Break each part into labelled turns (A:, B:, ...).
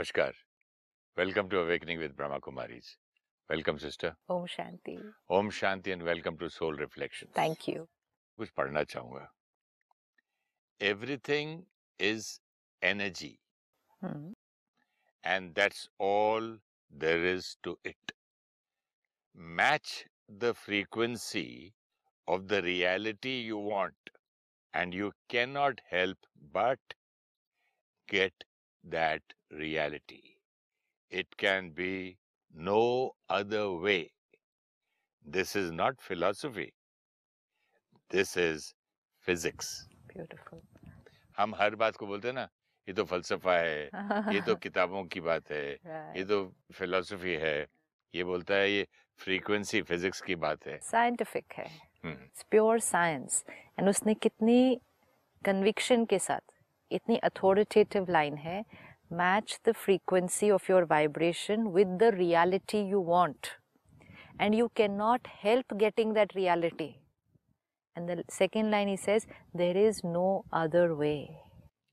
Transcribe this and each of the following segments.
A: Namaskar. Welcome to Awakening with Brahma Kumaris. Welcome, sister.
B: Om Shanti.
A: Om Shanti and welcome to Soul Reflections.
B: Thank you.
A: कुछ पढ़ना चाहूंगा Everything is energy,
B: Hmm.
A: and that's all there is to it. Match the frequency of the reality you want, and you cannot help but get that reality. It can be no other way. This is not philosophy. This is physics.
B: Beautiful.
A: हम हर बात को बोलते हैं ना ये तो फलसफा है ये तो किताबों की बात है
B: right.
A: ये तो फिलोसफी है ये बोलता है ये फ्रीक्वेंसी फिजिक्स की बात है
B: Scientific है.
A: हम्म,
B: It's pure science. उसने कितनी conviction के साथ इतनी authoritative line है match the frequency of your vibration with the reality you want and you cannot help getting that reality and the second line he says there is no other way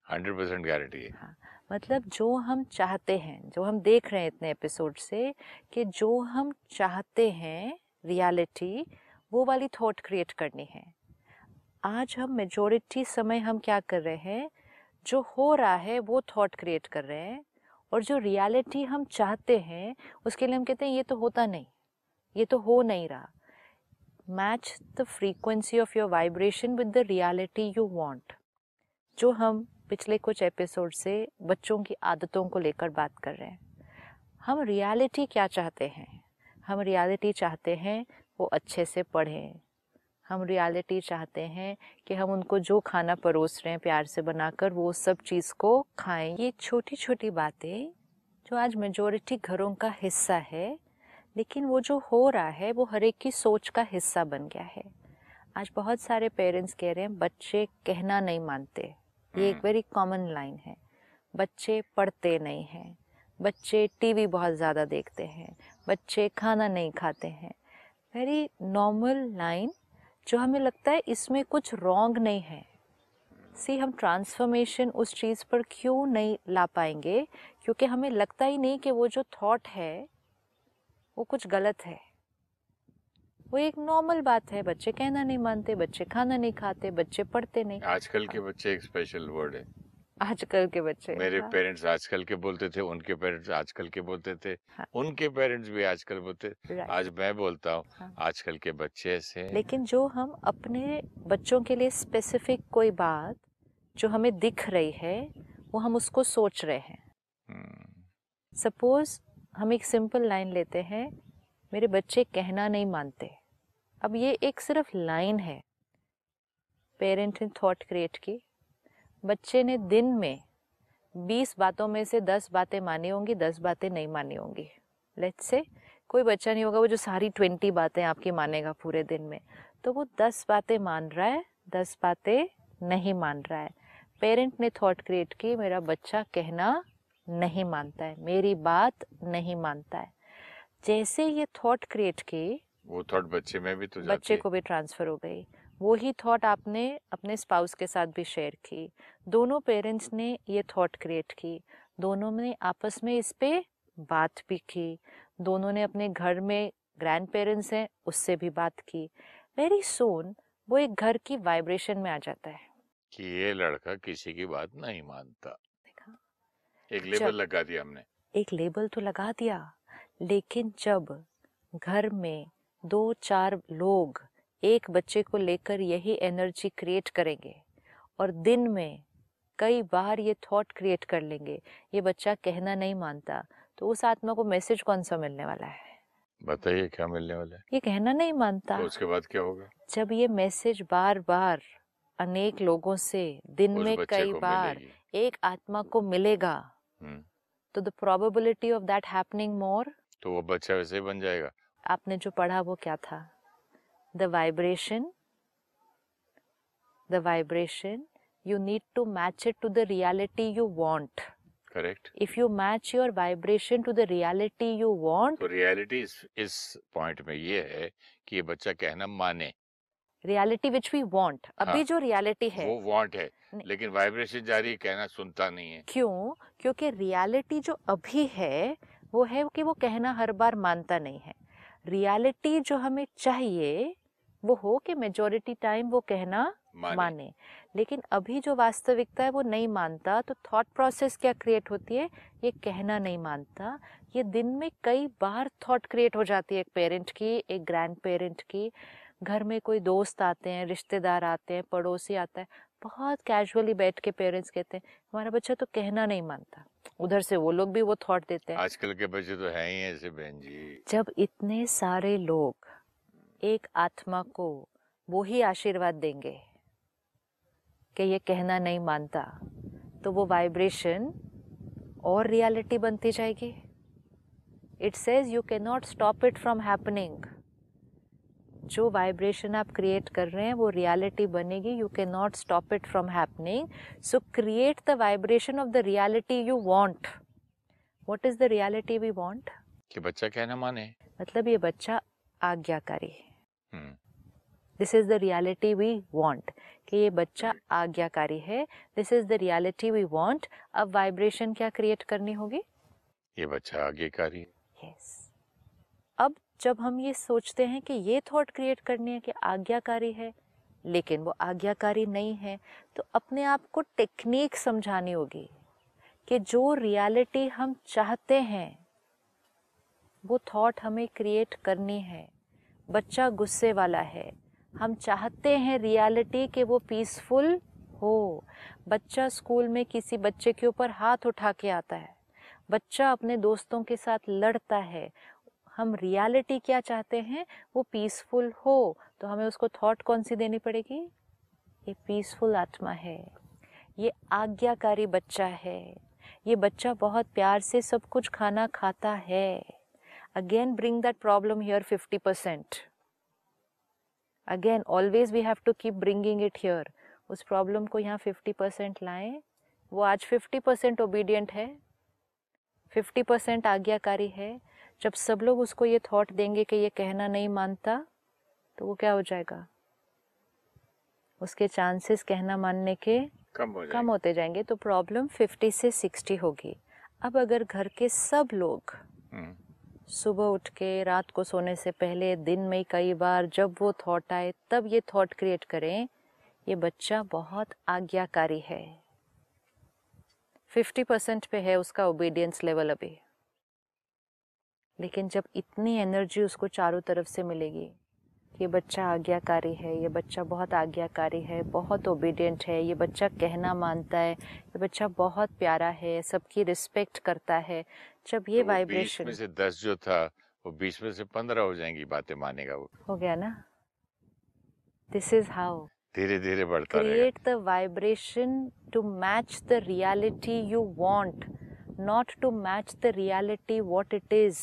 A: 100% guarantee है
B: हाँ, मतलब जो हम चाहते हैं जो हम देख रहे हैं इतने एपिसोड से कि जो हम चाहते हैं रियलिटी वो वाली थॉट क्रिएट करनी है आज हम मेजोरिटी समय हम क्या कर रहे हैं जो हो रहा है, वो थॉट क्रिएट कर रहे हैं और जो रियलिटी हम चाहते हैं, उसके लिए हम कहते हैं, ये तो होता नहीं, ये तो हो नहीं रहा। Match the frequency of your vibration with the reality you want जो हम पिछले कुछ एपिसोड से बच्चों की आदतों को लेकर बात कर रहे हैं। हम रियलिटी क्या चाहते हैं? हम रियलिटी चाहते हैं वो अच्छे से पढ़ें हम रियलिटी चाहते हैं कि हम उनको जो खाना परोस रहे हैं प्यार से बनाकर वो सब चीज़ को खाएँ। ये छोटी छोटी बातें जो आज मेजोरिटी घरों का हिस्सा है लेकिन वो जो हो रहा है वो हर एक की सोच का हिस्सा बन गया है। आज बहुत सारे पेरेंट्स कह रहे हैं बच्चे कहना नहीं मानते। ये एक वेरी कॉमन लाइन है। बच्चे पढ़ते नहीं हैं। बच्चे टीवी बहुत ज़्यादा देखते हैं। बच्चे खाना नहीं खाते हैं। वेरी नॉर्मल लाइन जो हमें लगता है इसमें कुछ रॉन्ग नहीं है। सी हम ट्रांसफॉर्मेशन उस चीज़ पर क्यों नहीं ला पाएँगे? क्योंकि हमें लगता ही नहीं कि वो जो थॉट है, वो कुछ गलत है। वो एक नॉर्मल बात है, बच्चे कहना नहीं मानते, बच्चे खाना नहीं खाते, बच्चे पढ़ते नहीं।
A: आजकल के बच्चे एक स्पेशल वर्ड है।
B: आजकल के बच्चे
A: मेरे
B: हाँ,
A: पेरेंट्स आजकल के बोलते थे उनके पेरेंट्स आजकल के बोलते थे
B: हाँ।
A: उनके पेरेंट्स भी आजकल बोलते आज मैं बोलता हूँ
B: हाँ।
A: आजकल के बच्चे ऐसे
B: लेकिन जो हम अपने बच्चों के लिए स्पेसिफिक कोई बात जो हमें दिख रही है वो हम उसको सोच रहे हैं।
A: हम्म,
B: सपोज़ हम एक सिंपल लाइन लेते हैं मेरे बच्चे कहना नहीं मानते। अब ये एक सिर्फ़ लाइन है पेरेंट ने थॉट क्रिएट की। बच्चे ने दिन में 20 बातों में से 10 बातें मानी होंगी 10 बातें नहीं मानी होंगी। लेट्स से कोई बच्चा नहीं होगा वो जो सारी 20 बातें आपकी मानेगा पूरे दिन में तो वो 10 बातें मान रहा है 10 बातें नहीं मान रहा है। पेरेंट ने थॉट क्रिएट की मेरा बच्चा कहना नहीं मानता है मेरी बात नहीं मानता है। जैसे ये थॉट क्रिएट की
A: वो थॉट बच्चे में भी तो
B: बच्चे को भी ट्रांसफ़र हो गई। वो ही थॉट आपने अपने स्पाउस के साथ भी शेयर की। दोनों पेरेंट्स ने ये थॉट क्रिएट की। दोनों ने आपस में इस पे बात भी की। दोनों ने अपने घर में ग्रैंड पेरेंट्स हैं उससे भी बात की। वेरी सोन वो एक घर की वाइब्रेशन में आ जाता है।
A: कि ये लड़का किसी की बात नहीं मानता। एक लेबल लगा दिया हमने।
B: एक लेबल तो लगा दिया लेकिन जब घर में दो चार लोग एक बच्चे को लेकर यही एनर्जी क्रिएट करेंगे। और दिन में कई बार ये थॉट क्रिएट कर लेंगे। ये बच्चा कहना नहीं मानता तो उस आत्मा को मैसेज कौन सा मिलने वाला है?
A: बताइए क्या मिलने वाला है?
B: ये कहना नहीं मानता।
A: तो उसके बाद क्या होगा?
B: जब ये मैसेज बार बार अनेक लोगों से दिन में कई बार एक आत्मा को मिलेगा
A: हम्म,
B: तो the probability of that happening more
A: तो वो बच्चा वैसे ही बन जाएगा।
B: आपने जो पढ़ा वो क्या था? The vibration the vibration you need to match it to the reality you want
A: correct
B: if you match your vibration to the reality you want
A: तो रियलिटी इस, इस पॉइंट में ये है कि ये बच्चा कहना माने।
B: रियलिटी विच वी वांट अभी
A: हाँ,
B: जो रियलिटी है।
A: वो वांट है लेकिन वाइब्रेशन जारी कहना सुनता नहीं है।
B: क्यों? क्योंकि रियलिटी जो अभी है वो है कि वो कहना हर बार मानता नहीं है। रियलिटी जो हमें चाहिए वो हो कि मेजोरिटी टाइम वो कहना
A: माने।
B: माने। लेकिन अभी जो वास्तविकता है वो नहीं मानता तो थॉट प्रोसेस क्या क्रिएट होती है? ये कहना नहीं मानता। ये दिन में कई बार थॉट क्रिएट हो जाती है एक पेरेंट की एक ग्रैंड पेरेंट की। घर में कोई दोस्त आते हैं रिश्तेदार आते हैं पड़ोसी आता है बहुत कैजुअली बैठ के पेरेंट्स कहते हैं हमारा बच्चा तो कहना नहीं मानता। उधर से वो लोग भी वो थॉट देते हैं।
A: आजकल के बच्चे तो हैं ही ऐसे बहन जी।
B: जब इतने सारे लोग एक आत्मा को वो ही आशीर्वाद देंगे। कि ये कहना नहीं मानता तो वो वाइब्रेशन और रियलिटी बनती जाएगी। It says you can not stop it from happening जो वाइब्रेशन आप क्रिएट कर रहे हैं वो रियलिटी बनेगी। You can not stop it from happening so create the vibration of the reality you want what is the reality we want
A: कि बच्चा कहना माने।
B: मतलब ये बच्चा आज्ञाकारी। है this is the reality we want कि ये बच्चा आज्ञाकारी है। This is the reality we want अब वाइब्रेशन क्या क्रिएट करनी होगी?
A: ये बच्चा आज्ञाकारी है।
B: यस अब जब हम ये सोचते हैं कि ये थॉट क्रिएट करनी है कि आज्ञाकारी है लेकिन वो आज्ञाकारी नहीं है तो अपने आप को टेक्निक समझानी होगी कि जो रियलिटी हम चाहते हैं वो थॉट हमें क्रिएट करनी है। बच्चा गुस्से वाला है। हम चाहते हैं रियलिटी कि वो पीसफुल हो। बच्चा स्कूल में किसी बच्चे के ऊपर हाथ उठा के आता है। बच्चा अपने दोस्तों के साथ लड़ता है। हम रियलिटी क्या चाहते हैं? वो पीसफुल हो। तो हमें उसको थॉट कौन सी देनी पड़ेगी? ये पीसफुल आत्मा है। ये आज्ञाकारी बच्चा है। ये बच्चा बहुत प्यार से सब कुछ खाना खाता है। Again bring that problem here 50% again always we have to keep bringing it here. उस प्रॉब्लम को यहाँ 50% लाएँ। वो आज 50% ओबीडियंट है। 50% आज्ञाकारी है। जब सब लोग उसको ये थॉट देंगे कि ये कहना नहीं मानता तो वो क्या हो जाएगा? उसके चांसेस कहना मानने के
A: कम हो
B: कम होते जाएँगे। तो प्रॉब्लम 50 से 60 होगी। अब अगर घर के सब लोग
A: हम्म,
B: सुबह उठ के, रात को सोने से पहले, दिन में कई बार जब वो थॉट आए, तब ये थॉट क्रिएट करें, ये बच्चा बहुत आज्ञाकारी है। 50 परसेंट पे है उसका ओबीडियंस लेवल अभी। लेकिन जब इतनी एनर्जी उसको चारों तरफ़ से मिलेगी ये बच्चा आज्ञाकारी है ये बच्चा बहुत आज्ञाकारी है बहुत ओबीडियंट है ये बच्चा कहना मानता है ये बच्चा बहुत प्यारा है सबकी रिस्पेक्ट करता है। जब ये
A: तो
B: वाइब्रेशन
A: में से दस जो था वो बीस में से पंद्रह हो जाएँगी बातें मानेगा वो।
B: हो गया ना? दिस इज़ हाउ
A: धीरे धीरे बढ़ता
B: create the vibration to match the reality you want not to match the reality what it is.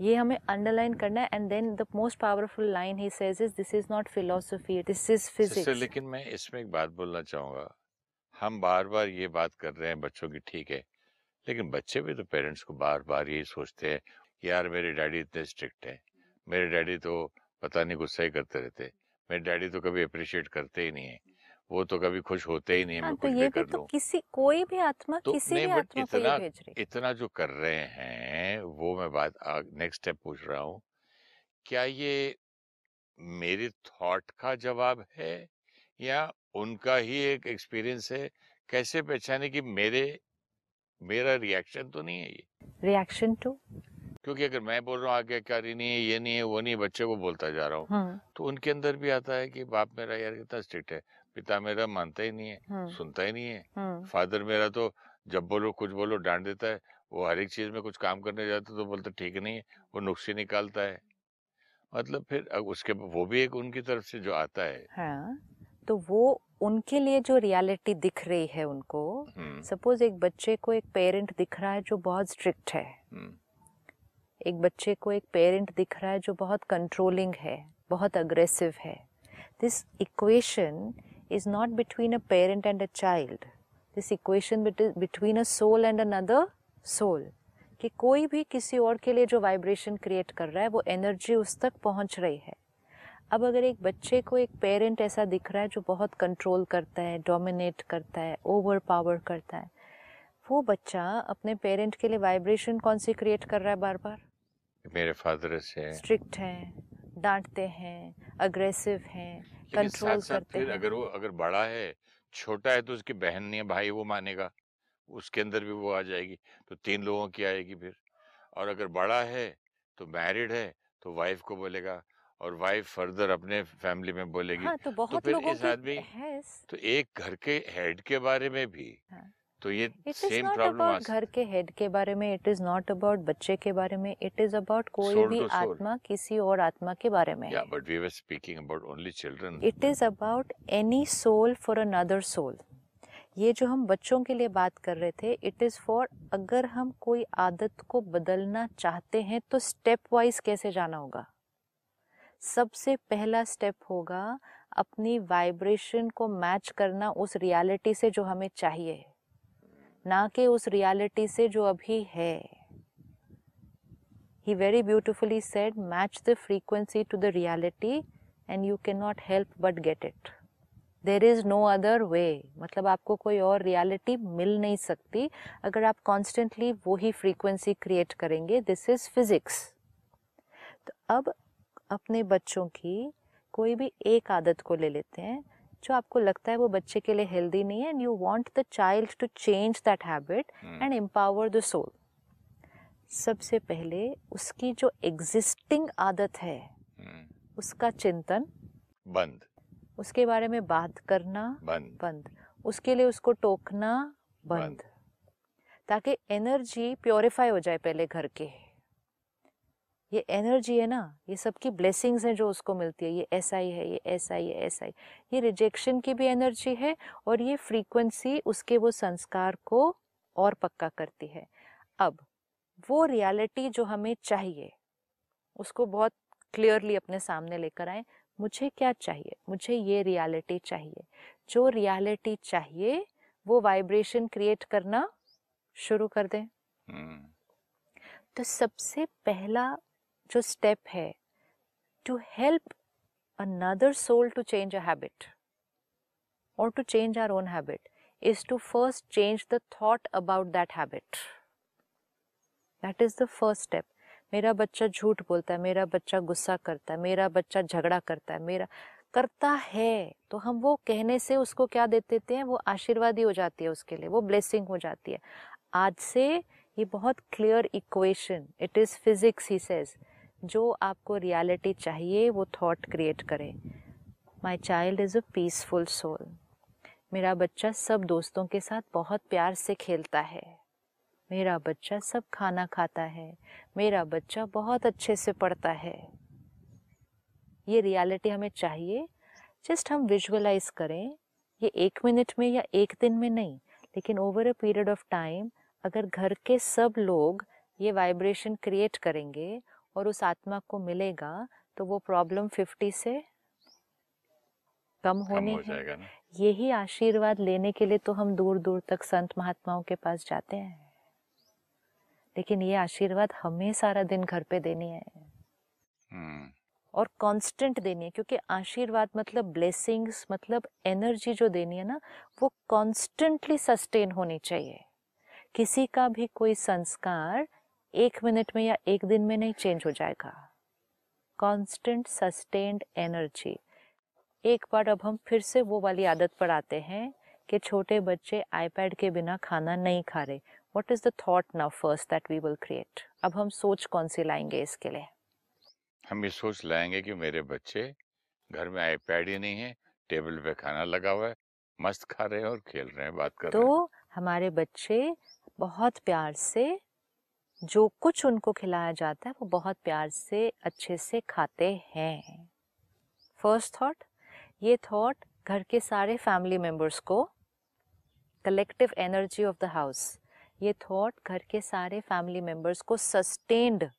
B: ये हमें अंडरलाइन करना है and then the most powerful line he says is this is not philosophy this
A: is
B: physics
A: लेकिन मैं इसमें एक बात बोलना चाहूँगा। हम बार बार ये बात कर रहे हैं बच्चों की, ठीक है, लेकिन बच्चे भी तो पेरेंट्स को बार बार यही सोचते हैं यार मेरे डैडी इतने स्ट्रिक्ट है, मेरे डैडी तो पता नहीं गुस्सा ही करते रहते, मेरे डैडी तो कभी अप्रिशिएट करते ही नहीं है। वो तो कभी खुश होते ही नहीं है
B: हाँ
A: मैं
B: तो ये
A: भी कर
B: तो किसी कोई भी आत्मा
A: तो
B: किसी भी आत्मा को
A: इतना
B: भेज रही
A: इतना जो कर रहे हैं वो मैं बात नेक्स्ट स्टेप पूछ रहा हूँ। क्या ये मेरे थॉट का जवाब है या उनका ही एक एक्सपीरियंस है? कैसे पहचाने कि मेरे मेरा रिएक्शन तो नहीं है ये?
B: रिएक्शन टू
A: क्योंकि अगर मैं बोल रहा हूँ आज्ञाकारी नहीं है ये नहीं है वो नहीं है, बच्चे को बोलता जा रहा हूँ
B: हम्म
A: तो उनके अंदर भी आता है कि बाप मेरा यार कितना स्ट्रिक्ट है। पिता मेरा मानता ही नहीं है
B: हम्म।
A: सुनता ही नहीं है।
B: हम्म।
A: फादर मेरा तो जब बोलो कुछ बोलो डांट देता है। वो हर एक चीज़ में कुछ काम करने जाता तो बोलता ठीक नहीं है। वो नुक्से निकालता है। मतलब फिर अब उसके वो भी एक उनकी तरफ़ से जो आता है।
B: हाँ तो वो उनके लिए जो रियलिटी दिख रही है उनको
A: हम्म,
B: सपोज़ एक बच्चे को एक पेरेंट दिख रहा है जो बहुत स्ट्रिक्ट है। एक बच्चे को एक पेरेंट दिख रहा है जो बहुत कंट्रोलिंग है बहुत अग्रेसिव है। This equation is not between a parent and a child this equation between a soul and another soul कि कोई भी किसी और के लिए जो वाइब्रेशन क्रिएट कर रहा है वो एनर्जी उस तक पहुँच रही है। अब अगर एक बच्चे को एक पेरेंट ऐसा दिख रहा है जो बहुत कंट्रोल करता है डोमिनेट करता है ओवर पावर करता है वो बच्चा अपने पेरेंट के लिए वाइब्रेशन कौन सी क्रिएट कर रहा है बार बार
A: मेरे फादर से।
B: स्ट्रिक्ट है। डांटते हैं अग्रेसिव हैं कंट्रोल करते
A: हैं अगर वो अगर बड़ा है छोटा है तो उसकी बहन नहीं है भाई वो मानेगा उसके अंदर भी वो आ जाएगी तो तीन लोगों की आएगी फिर और अगर बड़ा है तो मैरिड है तो वाइफ को बोलेगा और वाइफ फर्दर अपने फैमिली में बोलेगी
B: हाँ, तो, तो बहुत तो फिर इस आदमी
A: तो एक घर के हेड के बारे में भी हाँ. तो ये सेम
B: प्रॉब्लम घर के हेड के बारे में इट इज़ नॉट अबाउट बच्चे के बारे में इट इज़ अबाउट कोई भी आत्मा किसी और आत्मा के बारे में
A: yeah, but we were speaking about only children.
B: It is about any soul for another soul. ये जो हम बच्चों के लिए बात कर रहे थे इट इज़ फॉर अगर हम कोई आदत को बदलना चाहते हैं तो स्टेप वाइज कैसे जाना होगा सबसे पहला स्टेप होगा अपनी वाइब्रेशन को मैच करना उस रियलिटी से जो हमें चाहिए ना कि उस रियलिटी से जो अभी है। He very beautifully said match the frequency to the reality and you can not help but get it there is no other way मतलब आपको कोई और रियलिटी मिल नहीं सकती। अगर आप कॉन्स्टेंटली वो ही फ्रीक्वेंसी क्रिएट करेंगे दिस इज़ फिज़िक्स तो अब अपने बच्चों की कोई भी एक आदत को ले लेते हैं। जो आपको लगता है वो बच्चे के लिए हेल्दी नहीं है and you want the child to change that habit and empower the soul सबसे पहले उसकी जो एग्जिस्टिंग आदत है hmm. उसका चिंतन
A: बंद.
B: उसके बारे में बात करना
A: बंद.
B: बंद. उसके लिए उसको टोकना बंद, बंद। ताकि एनर्जी प्योरीफाई हो जाए पहले घर के। ये एनर्जी है ना ये सबकी ब्लेसिंग्स हैं जो उसको मिलती है ये ऐसा ही है ये ऐसा ही है ऐसा ही ये रिजेक्शन की भी एनर्जी है और ये फ्रीक्वेंसी उसके वो संस्कार को और पक्का करती है। अब वो रियलिटी जो हमें चाहिए उसको बहुत क्लियरली अपने सामने लेकर आए मुझे क्या चाहिए? मुझे ये रियलिटी चाहिए। जो रियलिटी चाहिए वो वाइब्रेशन क्रिएट करना शुरू कर दें। hmm. तो सबसे पहला जो स्टेप है to help another soul to change a habit or to change our own habit is to first change the thought about that habit. That is the first step. मेरा बच्चा झूठ बोलता है, मेरा बच्चा गुस्सा करता है, मेरा बच्चा झगड़ा करता है, मेरा करता है तो हम वो कहने से उसको क्या दे देते हैं वो आशीर्वाद ही हो जाती है उसके लिए, वो ब्लेसिंग हो जाती है आज से ये बहुत clear equation it is physics he says जो आपको रियलिटी चाहिए, वो थॉट क्रिएट करे। My child is a peaceful soul मेरा बच्चा सब दोस्तों के साथ बहुत प्यार से खेलता है। मेरा बच्चा सब खाना खाता है। मेरा बच्चा बहुत अच्छे से पढ़ता है। ये रियलिटी हमें चाहिए। जस्ट हम विजुअलाइज करें। ये एक मिनट में या एक दिन में नहीं, लेकिन over a period of time अगर घर के सब लोग ये वाइब्रेशन क्रिएट करेंगे और उस आत्मा को मिलेगा तो वो प्रॉब्लम फिफ्टी से कम होने
A: हो है।
B: यही आशीर्वाद लेने के लिए तो हम दूर दूर तक संत महात्माओं के पास जाते हैं। लेकिन ये आशीर्वाद हमें सारा दिन घर पे देनी है। hmm. और कांस्टेंट देनी है क्योंकि आशीर्वाद मतलब ब्लेसिंग्स मतलब एनर्जी जो देनी है ना वो कांस्टेंटली सस्टेन होनी चाहिए। किसी का भी कोई संस्कार एक मिनट में या एक दिन में नहीं चेंज हो जाएगा। कांस्टेंट सस्टेन्ड एनर्जी एक बार अब हम फिर से वो वाली आदत पर आते हैं कि छोटे बच्चे आईपैड के बिना खाना नहीं खा रहे। What is the thought now first that we will create अब हम सोच कौन सी लाएँगे इसके लिए?
A: हम ये सोच लाएँगे कि मेरे बच्चे घर में आईपैड ही नहीं है टेबल पे खाना लगा हुआ है मस्त खा रहे हैं और खेल रहे हैं बात कर
B: तो
A: रहे हैं।
B: हमारे बच्चे बहुत प्यार से जो कुछ उनको खिलाया जाता है, वो बहुत प्यार से, अच्छे से खाते हैं। फ़र्स्ट थॉट ये थॉट घर के सारे फैमिली मेंबर्स को collective energy of the house ये थॉट घर के सारे फैमिली मेंबर्स को सस्टेन्ड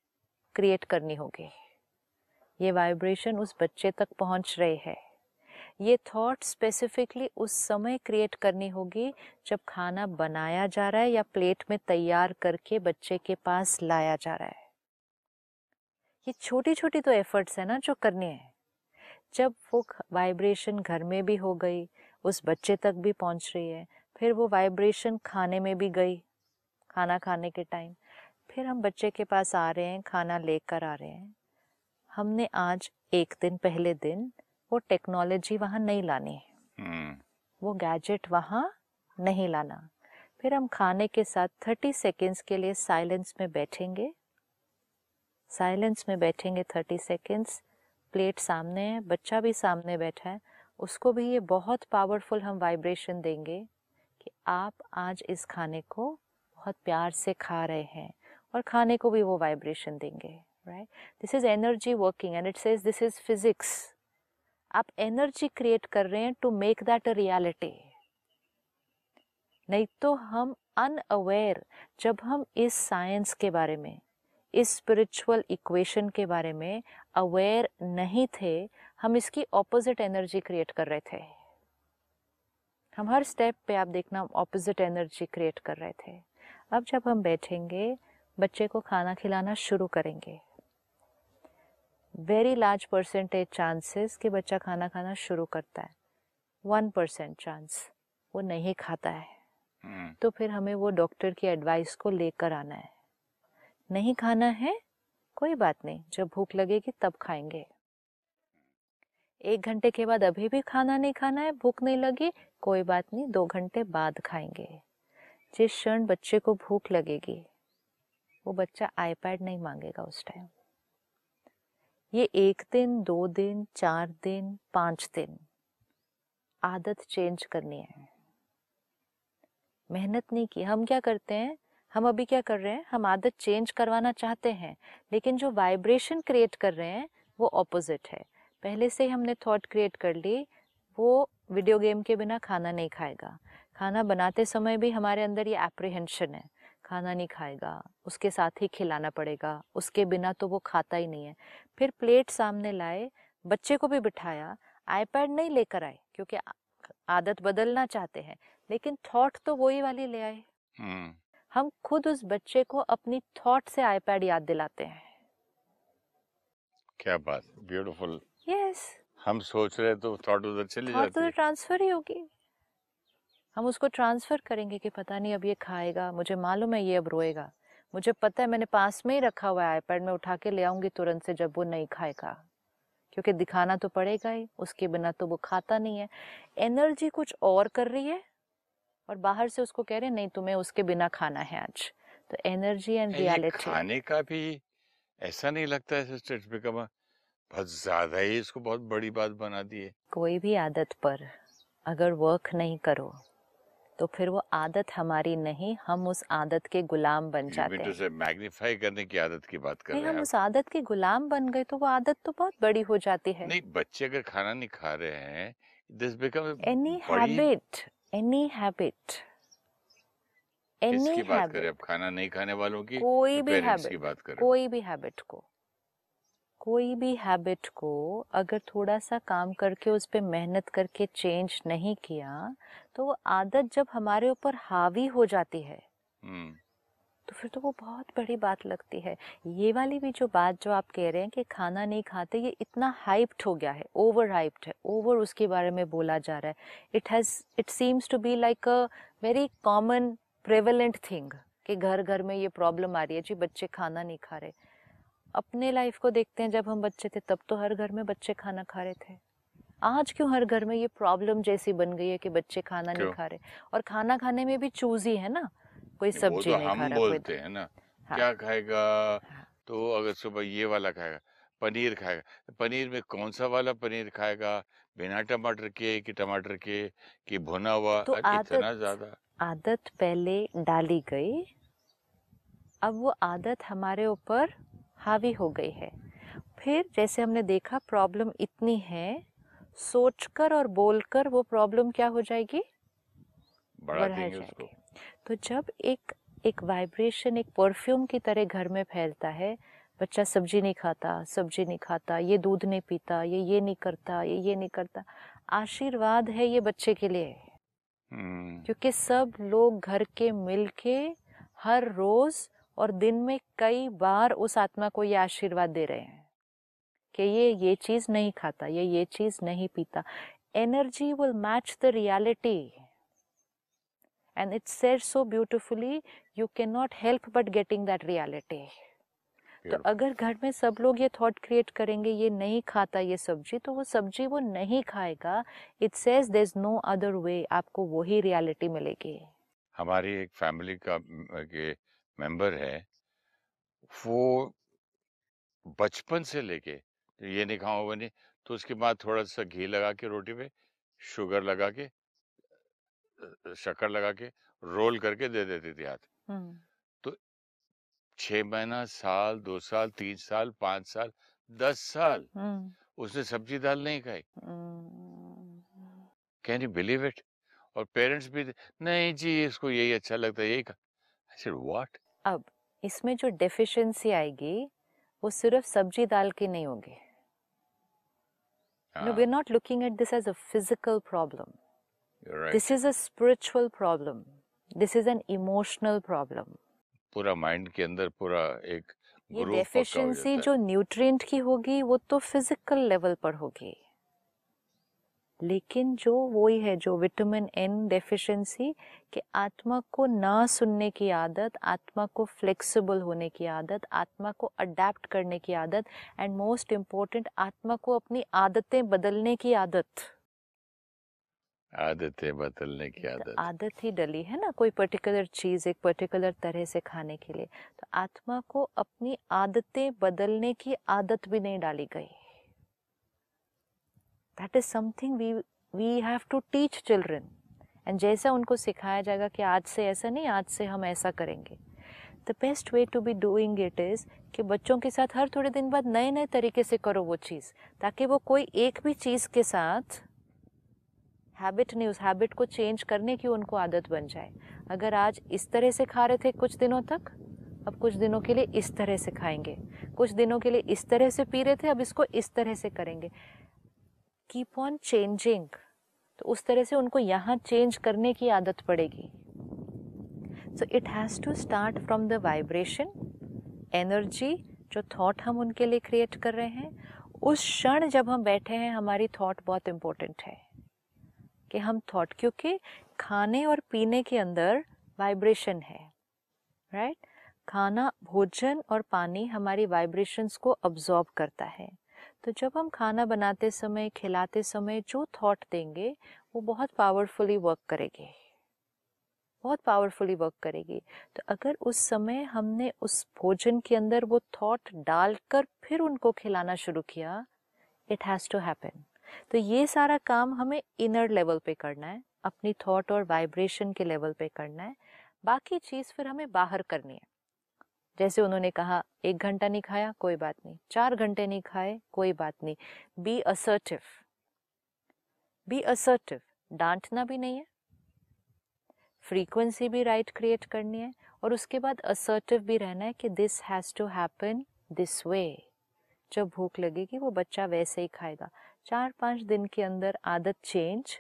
B: क्रिएट करनी होगी। ये वाइब्रेशन उस बच्चे तक पहुँच रही है। ये थॉट स्पेसिफिकली उस समय क्रिएट करनी होगी जब खाना बनाया जा रहा है या प्लेट में तैयार करके बच्चे के पास लाया जा रहा है। ये छोटी छोटी तो एफर्ट्स है ना जो करनी है। जब वो वाइब्रेशन घर में भी हो गई, उस बच्चे तक भी पहुँच रही है, फिर वो वाइब्रेशन खाने में भी गई, खाना खाने के टाइम फिर हम बच्चे के पास आ रहे हैं, खाना लेकर आ रहे हैं। हमने आज एक दिन, पहले दिन वो टेक्नोलॉजी वहाँ नहीं लानी है।
A: हम्म,
B: वो गैजेट वहाँ नहीं लाना। फिर हम खाने के साथ थर्टी सेकेंड्स के लिए साइलेंस में बैठेंगे। साइलेंस में बैठेंगे थर्टी सेकेंड्स प्लेट सामने है बच्चा भी सामने बैठा है। उसको भी ये बहुत पावरफुल हम वाइब्रेशन देंगे कि आप आज इस खाने को बहुत प्यार से खा रहे हैं और खाने को भी वो वाइब्रेशन देंगे right this is energy working and it says this is physics आप एनर्जी क्रिएट कर रहे हैं to make that a reality. नहीं तो हम अनअवेयर, जब हम इस साइंस के बारे में, इस स्पिरिचुअल इक्वेशन के बारे में अवेयर नहीं थे, हम इसकी ऑपोजिट एनर्जी क्रिएट कर रहे थे। हम हर स्टेप पे आप देखना ऑपोजिट एनर्जी क्रिएट कर रहे थे। अब जब हम बैठेंगे, बच्चे को खाना खिलाना शुरू करेंगे। वेरी लार्ज परसेंटेज चांसेस कि बच्चा खाना खाना शुरू करता है। वन परसेंट चांस वो नहीं खाता है।
A: हम्म,
B: तो फिर हमें वो डॉक्टर की एडवाइस को लेकर आना है। नहीं खाना है कोई बात नहीं जब भूख लगेगी तब खाएँगे। एक घंटे के बाद अभी भी खाना नहीं खाना है भूख नहीं लगी कोई बात नहीं दो घंटे बाद खाएँगे। जिस क्षण बच्चे को भूख लगेगी वो बच्चा आईपैड नहीं मांगेगा उस टाइम ये एक दिन, दो दिन, चार दिन, पाँच दिन। आदत चेंज करनी है। मेहनत नहीं की। हम क्या करते हैं? हम अभी क्या कर रहे हैं? हम आदत चेंज करवाना चाहते हैं, लेकिन जो वाइब्रेशन क्रिएट कर रहे हैं, वो ऑपोजिट है। पहले से ही हमने थॉट क्रिएट कर ली, वो वीडियो गेम के बिना खाना नहीं खाएगा। खाना बनाते समय भी हमारे अंदर ये एप्रीहेंशन है। खाना नहीं खाएगा उसके साथ ही खिलाना पड़ेगा उसके बिना तो वो खाता ही नहीं है। फिर प्लेट सामने लाए बच्चे को भी बिठाया आईपैड नहीं लेकर आए क्योंकि आदत बदलना चाहते हैं लेकिन थॉट तो वही वाली ले आए।
A: हम्म,
B: हम खुद उस बच्चे को अपनी थॉट से आईपैड याद दिलाते हैं।
A: क्या बात ब्यूटीफुल
B: यस
A: हम सोच रहे तो थॉट उधर चली
B: थॉट
A: जाती
B: तो
A: है
B: ट्रांसफ़र ही होगी। हम उसको ट्रांसफ़र करेंगे कि पता नहीं अब ये खाएगा मुझे मालूम है ये अब रोएगा। मुझे पता है मैंने पास में ही रखा हुआ है आईपैड में उठा के ले आऊँगी तुरंत से जब वो नहीं खाएगा। क्योंकि दिखाना तो पड़ेगा ही उसके बिना तो वो खाता नहीं है। एनर्जी कुछ और कर रही है? और बाहर से उसको कह रहे हैं नहीं तुम्हें उसके बिना खाना है आज। तो एनर्जी एंड रियलिटी।
A: खाने का भी ऐसा नहीं लगता है सिस्टर बिकम बहुत ज़्यादा ही इसको बहुत बड़ी बात बना दी है।
B: कोई भी आदत पर अगर वर्क नहीं करो तो फिर वो आदत हमारी नहीं हम उस आदत के गुलाम बन जाते हैं।
A: से मैग्नीफाई करने की आदत की बात कर
B: नहीं
A: रहे
B: हम उस आदत के गुलाम बन गए तो वो आदत तो बहुत बड़ी हो जाती है।
A: नहीं बच्चे अगर खाना नहीं खा रहे हैं this
B: become any habit any habit
A: any बात करें
B: हैबिट
A: अब खाना नहीं खाने वालों की
B: कोई भी हैबिट
A: बात करें
B: कोई भी हैबिट को। कोई भी हैबिट को अगर थोड़ा सा काम करके उस पर मेहनत करके चेंज नहीं किया तो वो आदत जब हमारे ऊपर हावी हो जाती है
A: हम्म,
B: तो फिर तो वो बहुत बड़ी बात लगती है। ये वाली भी जो बात जो आप कह रहे हैं कि खाना नहीं खाते ये इतना हाइप्ड हो गया है ओवर हाइप्ड है ओवर उसके बारे में बोला जा रहा है। It has it seems to be like a very common prevalent thing कि घर घर में ये प्रॉब्लम आ रही है जी बच्चे खाना नहीं खा रहे। अपने लाइफ को देखते हैं जब हम बच्चे थे तब तो हर घर में बच्चे खाना खा रहे थे। आज क्यों हर घर में ये प्रॉब्लम जैसी बन गई है कि बच्चे खाना नहीं खा रहे? और खाना खाने में भी चूजी है ना? कोई सब्ज़ी
A: तो
B: नहीं
A: हम
B: खा रहा कोई
A: बोलते हैं ना।
B: हाँ।
A: क्या खाएगा?
B: हाँ।
A: तो अगर सुबह ये वाला खाएगा पनीर खाएगा पनीर में कौन सा वाला पनीर खाएगा? बिना टमाटर के कि टमाटर के कि भुना हुआ?
B: तो
A: इतना ज़्यादा।
B: आदत पहले डाली गई। अब वो आदत हमारे ऊपर हावी हो गई है। फिर जैसे हमने देखा प्रॉब्लम इतनी है सोचकर और बोलकर वो प्रॉब्लम क्या हो जाएगी?
A: बढ़ा
B: जाएगी। तो जब एक एक वाइब्रेशन एक परफ्यूम की तरह घर में फैलता है बच्चा सब्ज़ी नहीं खाता सब्ज़ी नहीं खाता ये दूध नहीं पीता ये ये नहीं करता ये ये नहीं करता आशीर्वाद है ये बच्चे के लिए।
A: हम्म,
B: क्योंकि सब लोग घर के मिलके हर रोज और दिन में कई बार उस आत्मा को ये आशीर्वाद दे रहे हैं कि ये ये चीज़ नहीं खाता ये ये चीज़ नहीं पीता। Energy will match the reality and it said so beautifully you cannot help but getting that reality. तो अगर घर में सब लोग ये थॉट क्रिएट करेंगे ये नहीं खाता ये सब्ज़ी तो वो सब्ज़ी वो नहीं खाएगा। It says there is no other way आपको वही रियलिटी मिलेगी।
A: हमारी एक फैमिली का के मेंबर है वो बचपन से लेके तो ये नहीं खाओ वो नहीं तो उसके बाद थोड़ा सा घी लगा के रोटी पे शुगर लगा के शक्कर लगा के रोल करके दे देती थी हाथ।
B: हम्म
A: छह महीना साल दो साल तीन साल पाँच साल दस साल उसने सब्ज़ी दाल नहीं खाई। कैन यू बिलीव इट और पेरेंट्स भी नहीं जी इसको यही अच्छा लगता है यही खा आई सेड व्हाट
B: अब इसमें जो डेफिशिएंसी आएगी वो सिर्फ़ सब्ज़ी दाल की नहीं होगी। No we not looking at this as a physical problem this is a spiritual problem this is an emotional problem
A: पूरा माइंड के अंदर पूरा एक
B: ये डेफिशिएंसी जो न्यूट्रिएंट की होगी वो तो फ़िज़िकल लेवल पर होगी। लेकिन जो वही है जो विटामिन एन डेफिशिएंसी कि आत्मा को ना सुनने की आदत आत्मा को फ्लेक्सिबल होने की आदत आत्मा को अडेप्ट करने की आदत एंड मोस्ट इम्पोर्टेंट आत्मा को अपनी आदतें बदलने की आदत।
A: आदतें बदलने की आदत।
B: आदत ही डली है ना कोई पर्टिकुलर चीज़ एक पर्टिकुलर तरह से खाने के लिए। तो आत्मा को अपनी आदतें बदलने की आदत भी नहीं डाली गई। That is something we we have to teach children and जैसा उनको सिखाया जाएगा कि आज से ऐसा नहीं, आज से हम ऐसा करेंगे। The best way to be doing it is कि बच्चों के साथ हर थोड़े दिन बाद नए नए तरीके से करो वो चीज़, ताकि वो कोई एक भी चीज़ के साथ हैबिट नहीं उस हैबिट को चेंज करने की उनको आदत बन जाए। अगर आज इस तरह से खा रहे थे कुछ दिनों तक, अब कुछ दिनों के लिए इस तरह से खाएँगे। कुछ दिनों के लिए इस तरह से पी रहे थे, अब इसको इस तरह से करेंगे। कीप ऑन चेंजिंग तो उस तरह से उनको यहाँ चेंज करने की आदत पड़ेगी। So it has to start from the vibration energy जो थॉट हम उनके लिए क्रिएट कर रहे हैं, उस क्षण जब हम बैठे हैं, हमारी थॉट बहुत इम्पोर्टेंट है। कि हम थॉट क्योंकि खाने और पीने के अंदर वाइब्रेशन है राइट right? खाना, भोजन और पानी हमारी वाइब्रेशंस को अब्जॉर्ब करता है। तो जब हम खाना बनाते समय, खिलाते समय जो थॉट देंगे, वो बहुत पावरफुली वर्क करेगी। बहुत पावरफुली वर्क करेगी। तो अगर उस समय हमने उस भोजन के अंदर वो थॉट डालकर फिर उनको खिलाना शुरू किया इट हैज़ टू हैपन तो ये सारा काम हमें इनर लेवल पे करना है, अपनी थॉट और वाइब्रेशन के लेवल पे करना है। बाकी चीज़ फिर हमें बाहर करनी है। जैसे उन्होंने कहा, एक घंटा नहीं खाया, कोई बात नहीं। चार घंटे नहीं खाए, कोई बात नहीं। बी असर्टिव बी असर्टिव डांटना भी नहीं है। फ्रीक्वेंसी भी राइट right क्रिएट करनी है। और उसके बाद असर्टिव भी रहना है कि this has to happen this way जब भूख लगेगी, वो बच्चा वैसे ही खाएगा। चार पाँच दिन के अंदर आदत चेंज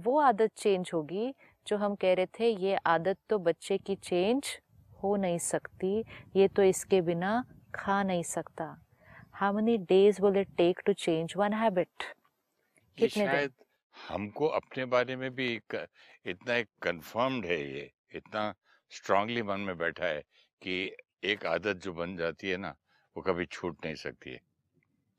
B: वो आदत चेंज होगी, जो हम कह रहे थे, ये आदत तो बच्चे की चेंज हो नहीं सकती ये तो इसके बिना खा नहीं सकता। How many days will it take to change one
A: habit
B: कितने दिन?
A: शायद हमको अपने बारे में भी इतना एक कंफर्म्ड है ये इतना स्ट्रांगली मन में बैठा है कि एक आदत जो बन जाती है ना वो कभी छूट नहीं सकती है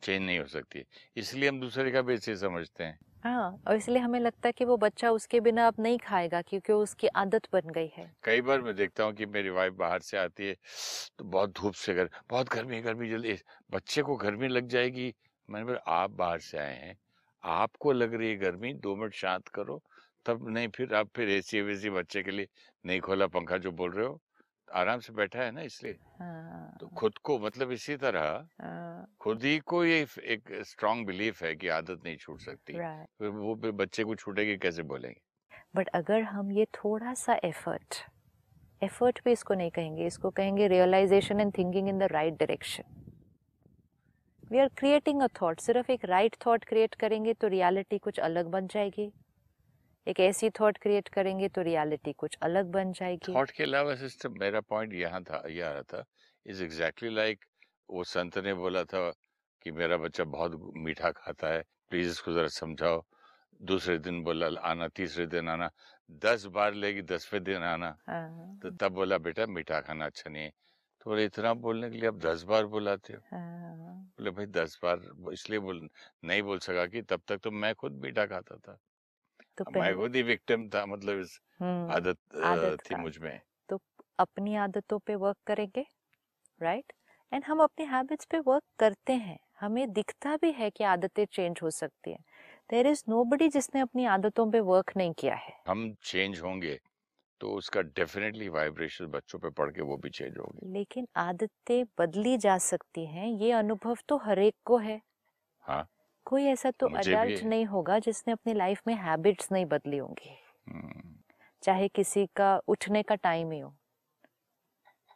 A: चेंज नहीं हो सकती इसलिए हम दूसरे का भी ऐसे समझते हैं।
B: हाँ और इसलिए हमें लगता है कि वो बच्चा उसके बिना अब नहीं खाएगा क्योंकि उसकी आदत बन गई है।
A: कई बार मैं देखता हूँ कि मेरी वाइफ बाहर से आती है तो बहुत धूप से घर, बहुत गर्मी गर्मी जल्दी, बच्चे को गर्मी लग जाएगी। मैंने बोला, आप बाहर से आए हैं, आपको लग रही है गर्मी, दो मिनट शांत करो, तब नहीं, फिर आप फिर एसी वेसी बच्चे के लिए नहीं खोला पंखा जो बोल रहे हो आराम से बैठा है ना इसलिए।
B: हाँ,
A: तो खुद को मतलब इसी तरह
B: हाँ,
A: खुद ही को ये एक स्ट्रांग बिलीफ है कि आदत नहीं छूट सकती। वो फिर बच्चे को छूटेगी कैसे बोलेंगे?
B: बट अगर हम ये थोड़ा सा एफर्ट एफर्ट भी इसको नहीं कहेंगे इसको कहेंगे realization and thinking in the right direction we are creating a thought सिर्फ़ एक राइट थॉट क्रिएट करेंगे तो रियलिटी कुछ अलग बन जाएगी। एक ऐसी थॉट क्रिएट करेंगे तो रियलिटी कुछ अलग बन जाएगी।
A: थॉट के अलावा सिस्टम मेरा पॉइंट यहाँ था ये आ रहा था इज़ एग्जैक्टली लाइक वो संत ने बोला था
C: कि मेरा बच्चा बहुत मीठा खाता है प्लीज़ इसको जरा समझाओ। दूसरे दिन बोला आना तीसरे दिन आना दस बार लेगी दसवें दिन आना।
B: हाँ,
C: तो तब बोला बेटा मीठा खाना अच्छा नहीं है। तो बोले इतना बोलने के लिए आप दस बार बुलाते हो?
B: हाँ,
C: बोले भाई दस बार इसलिए बोल नहीं बोल सका कि तब तक तो मैं खुद मीठा खाता था।
B: तो
C: मैं खुद ही विक्टिम था मतलब इस
B: हम्म,
C: आदत
B: आदत
C: थी मुझमें। तो
B: अपनी आदतों पे वर्क करेंगे राइट एंड हम अपनी हैबिट्स पे वर्क करते हैं। हमें दिखता भी है कि आदतें चेंज हो सकती हैं। देर इज़ नो जिसने अपनी आदतों पे वर्क नहीं किया है।
C: हम चेंज होंगे तो उसका डेफिनेटली वाइब्रेशन बच्चों पे पढ़ के वो भी चेंज होंगे।
B: लेकिन आदतें बदली जा सकती हैं। ये अनुभव तो हर एक को है।
C: हाँ।
B: कोई ऐसा तो अडल्ट नहीं होगा जिसने अपनी लाइफ में हैबिट्स नहीं बदली होंगी।
C: हम्म,
B: चाहे किसी का उठने का टाइम ही हो।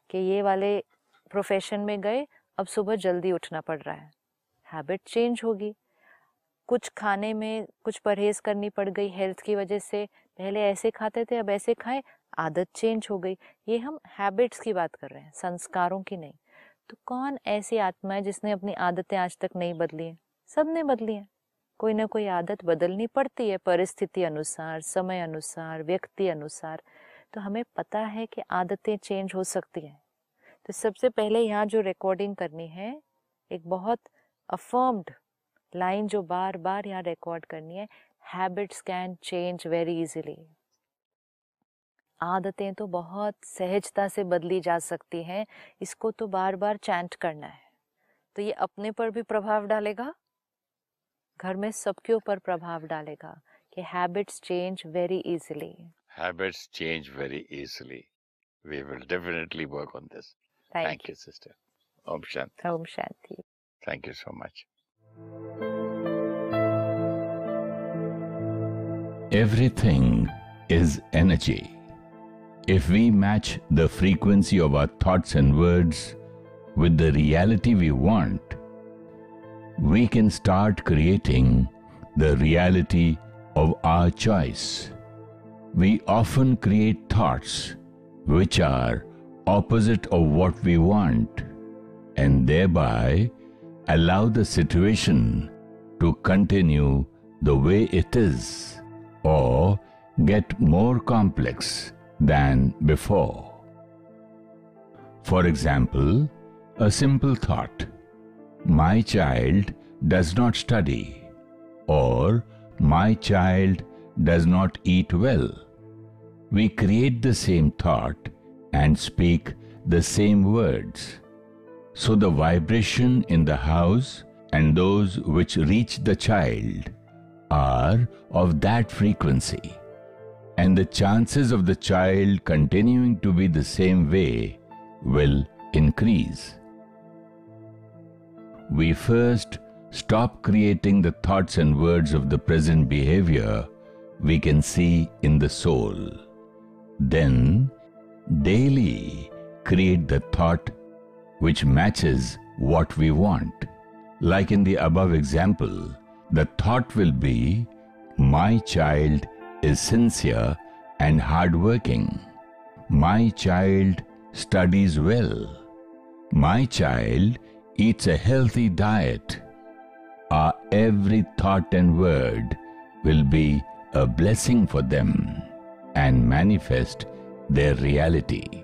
B: कि ये वाले प्रोफेशन में गए अब सुबह जल्दी उठना पड़ रहा है। हैबिट चेंज होगी। कुछ खाने में कुछ परहेज करनी पड़ गई हेल्थ की वजह से। पहले ऐसे खाते थे अब ऐसे खाए आदत चेंज हो गई। ये हम हैबिट्स की बात कर रहे हैं संस्कारों की नहीं। तो कौन ऐसी आत्मा है जिसने अपनी आदतें आज तक नहीं बदली हैं? सबने बदली है। कोई ना कोई आदत बदलनी पड़ती है परिस्थिति अनुसार, समय अनुसार, व्यक्ति अनुसार। तो हमें पता है कि आदतें चेंज हो सकती हैं। तो सबसे पहले यहाँ जो रिकॉर्डिंग करनी है, एक बहुत अफर्म्ड लाइन जो बार बार यहाँ रिकॉर्ड करनी है habits can change very easily आदतें तो बहुत सहजता से बदली जा सकती हैं, इसको तो बार बार चैंट करना है। तो ये अपने पर भी प्रभाव डालेगा? घर में सबके ऊपर प्रभाव डालेगा कि habits change very easily
C: habits change very easily we will definitely work on this thank you sister Om Shanti
B: Om Shanti
C: thank you so much
A: everything is energy if we match the frequency of our thoughts and words with the reality we want we can start creating the reality of our choice. We often create thoughts which are opposite of what we want and thereby allow the situation to continue the way it is or get more complex than before. For example, a simple thought my child does not study or my child does not eat well. We create the same thought and speak the same words. So the vibration in the house and those which reach the child are of that frequency, and the chances of the child continuing to be the same way will increase. We first stop creating the thoughts and words of the present behavior we can see in the soul. Then, daily create the thought which matches what we want. Like in the above example, the thought will be My child is sincere and hardworking. My child studies well. My child eats a healthy diet. Our every thought and word will be a blessing for them and manifest their reality.